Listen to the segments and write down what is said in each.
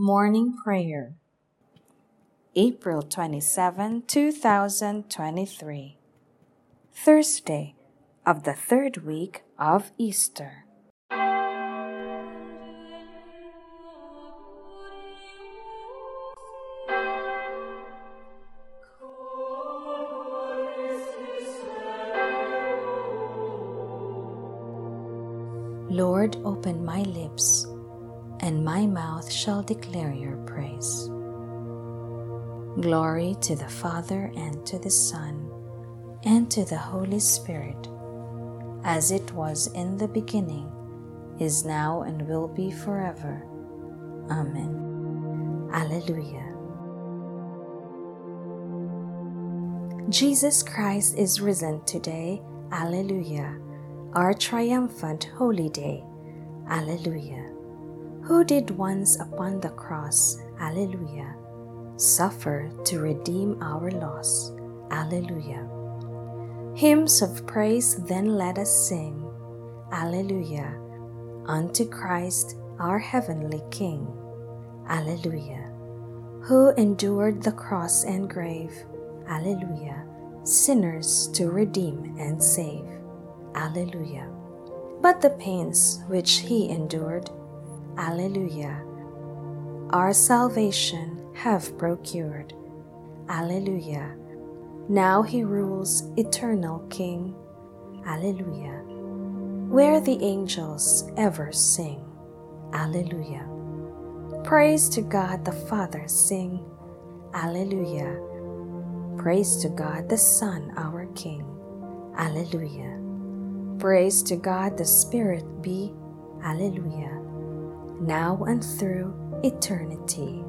Morning Prayer. April 27, 2023 Thursday of the third week of Easter. Lord, open my lips, and my mouth shall declare your praise. Glory to the Father, and to the Son, and to the Holy Spirit, as it was in the beginning, is now, and will be forever. Amen. Alleluia. Jesus Christ is risen today. Alleluia our triumphant holy day. Alleluia. Who did once upon the cross, Alleluia, suffer to redeem our loss. Alleluia. Hymns of praise then let us sing. Alleluia. Unto Christ our heavenly King. Alleluia. Who endured the cross and grave. Alleluia. Sinners to redeem and save. Alleluia. But the pains which he endured, Alleluia, our salvation have procured. Alleluia. Now he rules eternal King. Alleluia. Where the angels ever sing. Alleluia. Praise to God the Father sing. Alleluia. Praise to God the Son our King. Alleluia. Praise to God the Spirit be, Alleluia, now and through eternity.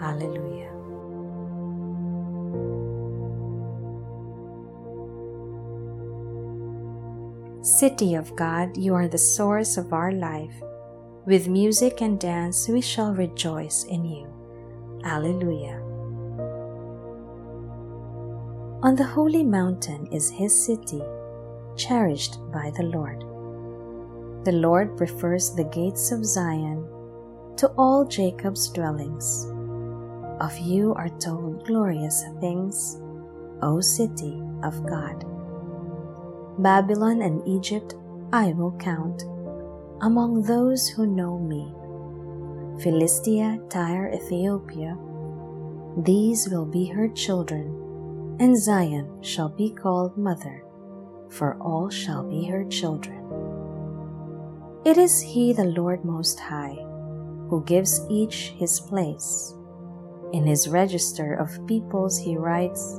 Alleluia. City of God, you are the source of our life. With music and dance we shall rejoice in you. Alleluia. On the holy mountain is his city cherished by the Lord. The Lord prefers the gates of Zion to all Jacob's dwellings. Of you are told glorious things, O city of God. Babylon and Egypt I will count among those who know me. Philistia, Tyre, Ethiopia, these will be her children, and Zion shall be called mother for all shall be her children. It is He, the Lord Most High, who gives each his place. In his register of peoples he writes,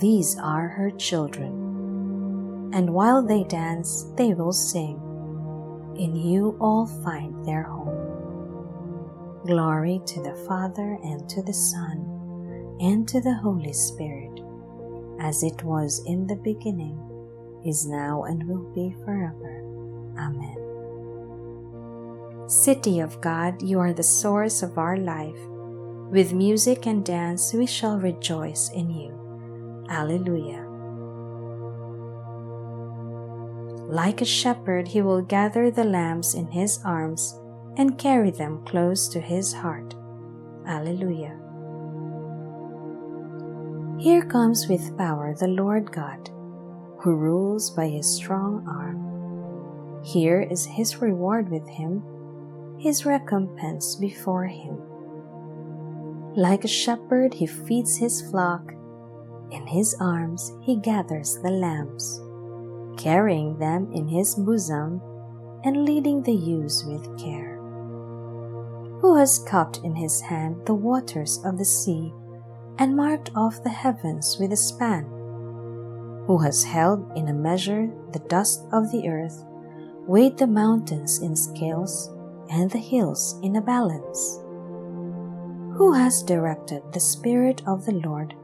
These are her children. And while they dance, they will sing, In you all find their home. Glory to the Father, and to the Son, and to the Holy Spirit, as it was in the beginning is now, and will be forever. Amen. City of God, you are the source of our life. With music and dance we shall rejoice in you. Alleluia. Like a shepherd, he will gather the lambs in his arms and carry them close to his heart. Alleluia. Here comes with power the Lord God who rules by his strong arm. Here is his reward with him, his recompense before him. Like a shepherd, he feeds his flock. In his arms, he gathers the lambs, carrying them in his bosom and leading the ewes with care. Who has cupped in his hand the waters of the sea and marked off the heavens with a span? who has held in a measure the dust of the earth, weighed the mountains in scales and the hills in a balance? Who has directed the Spirit of the Lord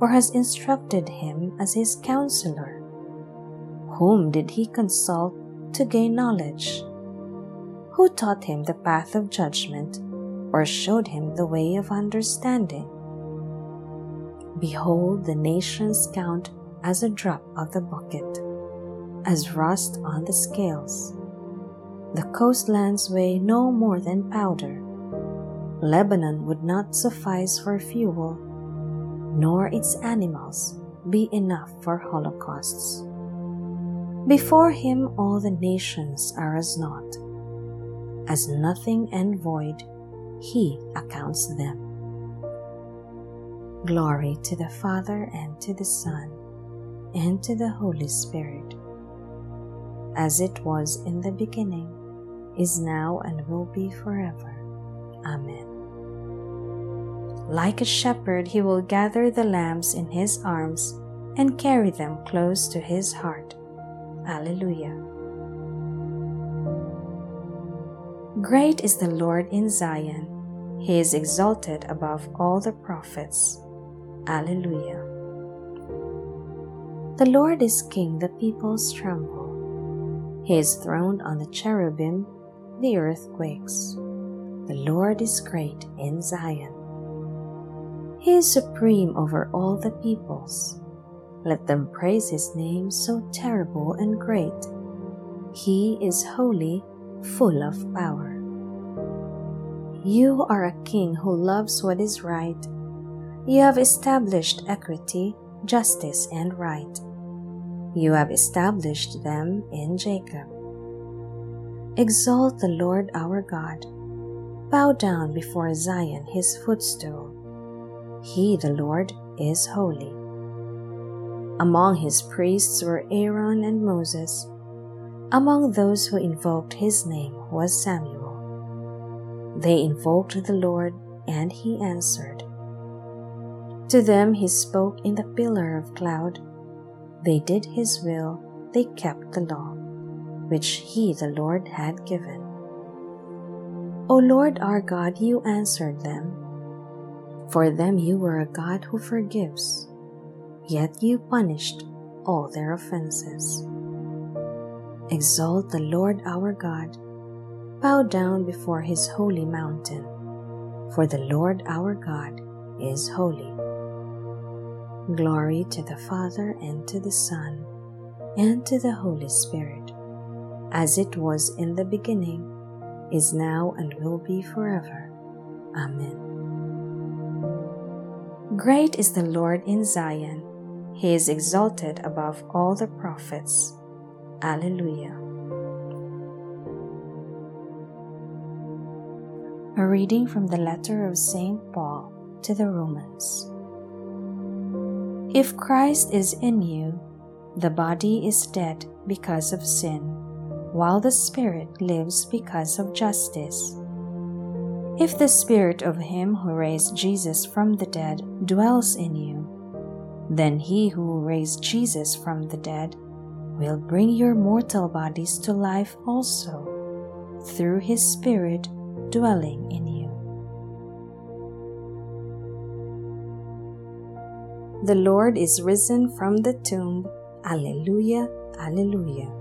or has instructed him as his counselor? Whom did he consult to gain knowledge? Who taught him the path of judgment or showed him the way of understanding? Behold, the nations count as a drop of the bucket, as rust on the scales. The coastlands weigh no more than powder. Lebanon would not suffice for fuel, nor its animals be enough for holocausts. Before him all the nations are as naught. As nothing and void, he accounts them. Glory to the Father and to the Son and to the Holy Spirit, as it was in the beginning, is now, and will be forever. Amen. Like a shepherd, he will gather the lambs in his arms and carry them close to his heart. Alleluia. Great is the Lord in Zion. He is exalted above all the prophets. Alleluia. The Lord is King, the peoples tremble. He is throned on the cherubim, the earth quakes. The Lord is great in Zion. He is supreme over all the peoples. Let them praise his name so terrible and great. He is holy, full of power. You are a king who loves what is right. You have established equity, justice, and right. You have established them in Jacob. Exalt the Lord our God. Bow down before Zion, his footstool. He, the Lord, is holy. Among his priests were Aaron and Moses. Among those who invoked his name was Samuel. They invoked the Lord, and he answered. To them he spoke in the pillar of cloud. They did his will, they kept the law, which he, the Lord, had given. O Lord our God, you answered them. For them you were a God who forgives yet you punished all their offenses. Exalt the Lord our God, bow down before his holy mountain, for the Lord our God is holy. Glory to the Father and to the Son and to the Holy Spirit, as it was in the beginning, is now, and will be forever. Amen. Great is the Lord in Zion he is exalted above all the prophets. Alleluia. A reading from the letter of St. Paul to the Romans. If Christ is in you, the body is dead because of sin, while the Spirit lives because of justice. If the Spirit of Him who raised Jesus from the dead dwells in you, then he who raised Jesus from the dead will bring your mortal bodies to life also, through his Spirit dwelling in you. The Lord is risen from the tomb. Alleluia, Alleluia.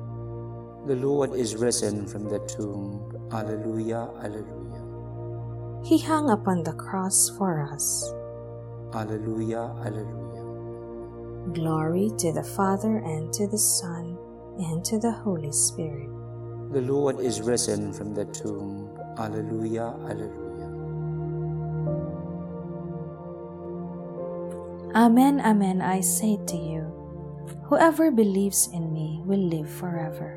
The Lord is risen from the tomb. Alleluia, Alleluia. He hung upon the cross for us. Alleluia, Alleluia. Glory to the Father, and to the Son, and to the Holy Spirit. The Lord is risen from the tomb. Alleluia, Alleluia. Amen, Amen, I say to you, whoever believes in me will live forever.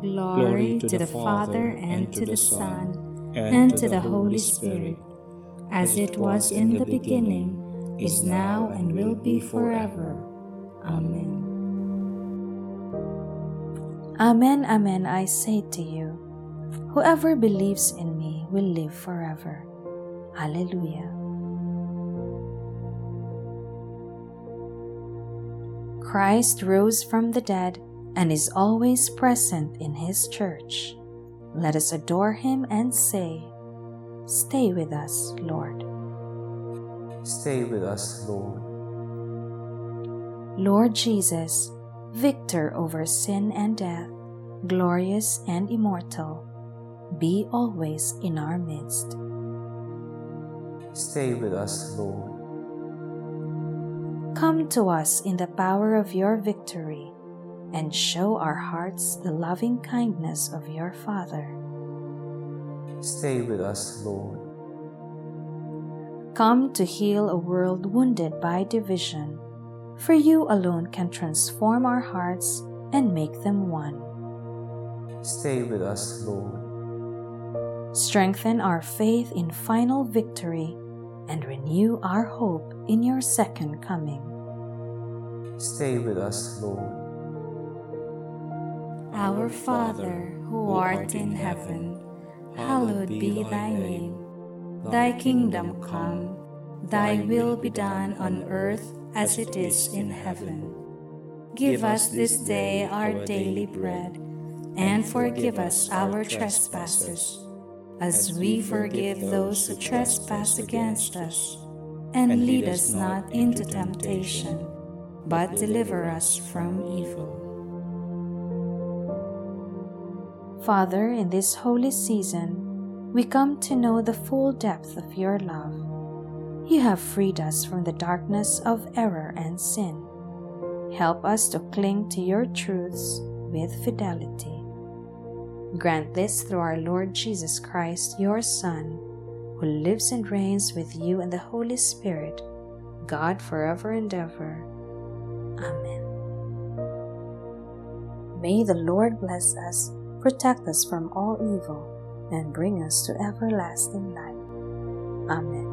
Glory to the Father, and to the Son, and to the Holy Spirit, as it was in the beginning, is now, and will be forever. Amen. Amen, amen, I say to you, whoever believes in me will live forever. Alleluia. Christ rose from the dead and is always present in his church. Let us adore him and say, Stay with us, Lord. Stay with us, Lord. Lord Jesus, victor over sin and death, glorious and immortal, be always in our midst. Stay with us, Lord. Come to us in the power of your victory, and show our hearts the loving kindness of your Father. Stay with us, Lord. Come to heal a world wounded by division, for you alone can transform our hearts and make them one. Stay with us, Lord. Strengthen our faith in final victory and renew our hope in your second coming. Stay with us, Lord. Our Father, who art in heaven, hallowed be thy name. Thy kingdom come, thy will be done on earth as it is in heaven. Give us this day our daily bread, and forgive us our trespasses, as we forgive those who trespass against us. And lead us not into temptation, but deliver us from evil. Father, in this holy season, we come to know the full depth of your love. You have freed us from the darkness of error and sin. Help us to cling to your truths with fidelity. Grant this through our Lord Jesus Christ, your Son, who lives and reigns with you and the Holy Spirit, God forever and ever. Amen. May the Lord bless us, protect us from all evil, and bring us to everlasting life. Amen.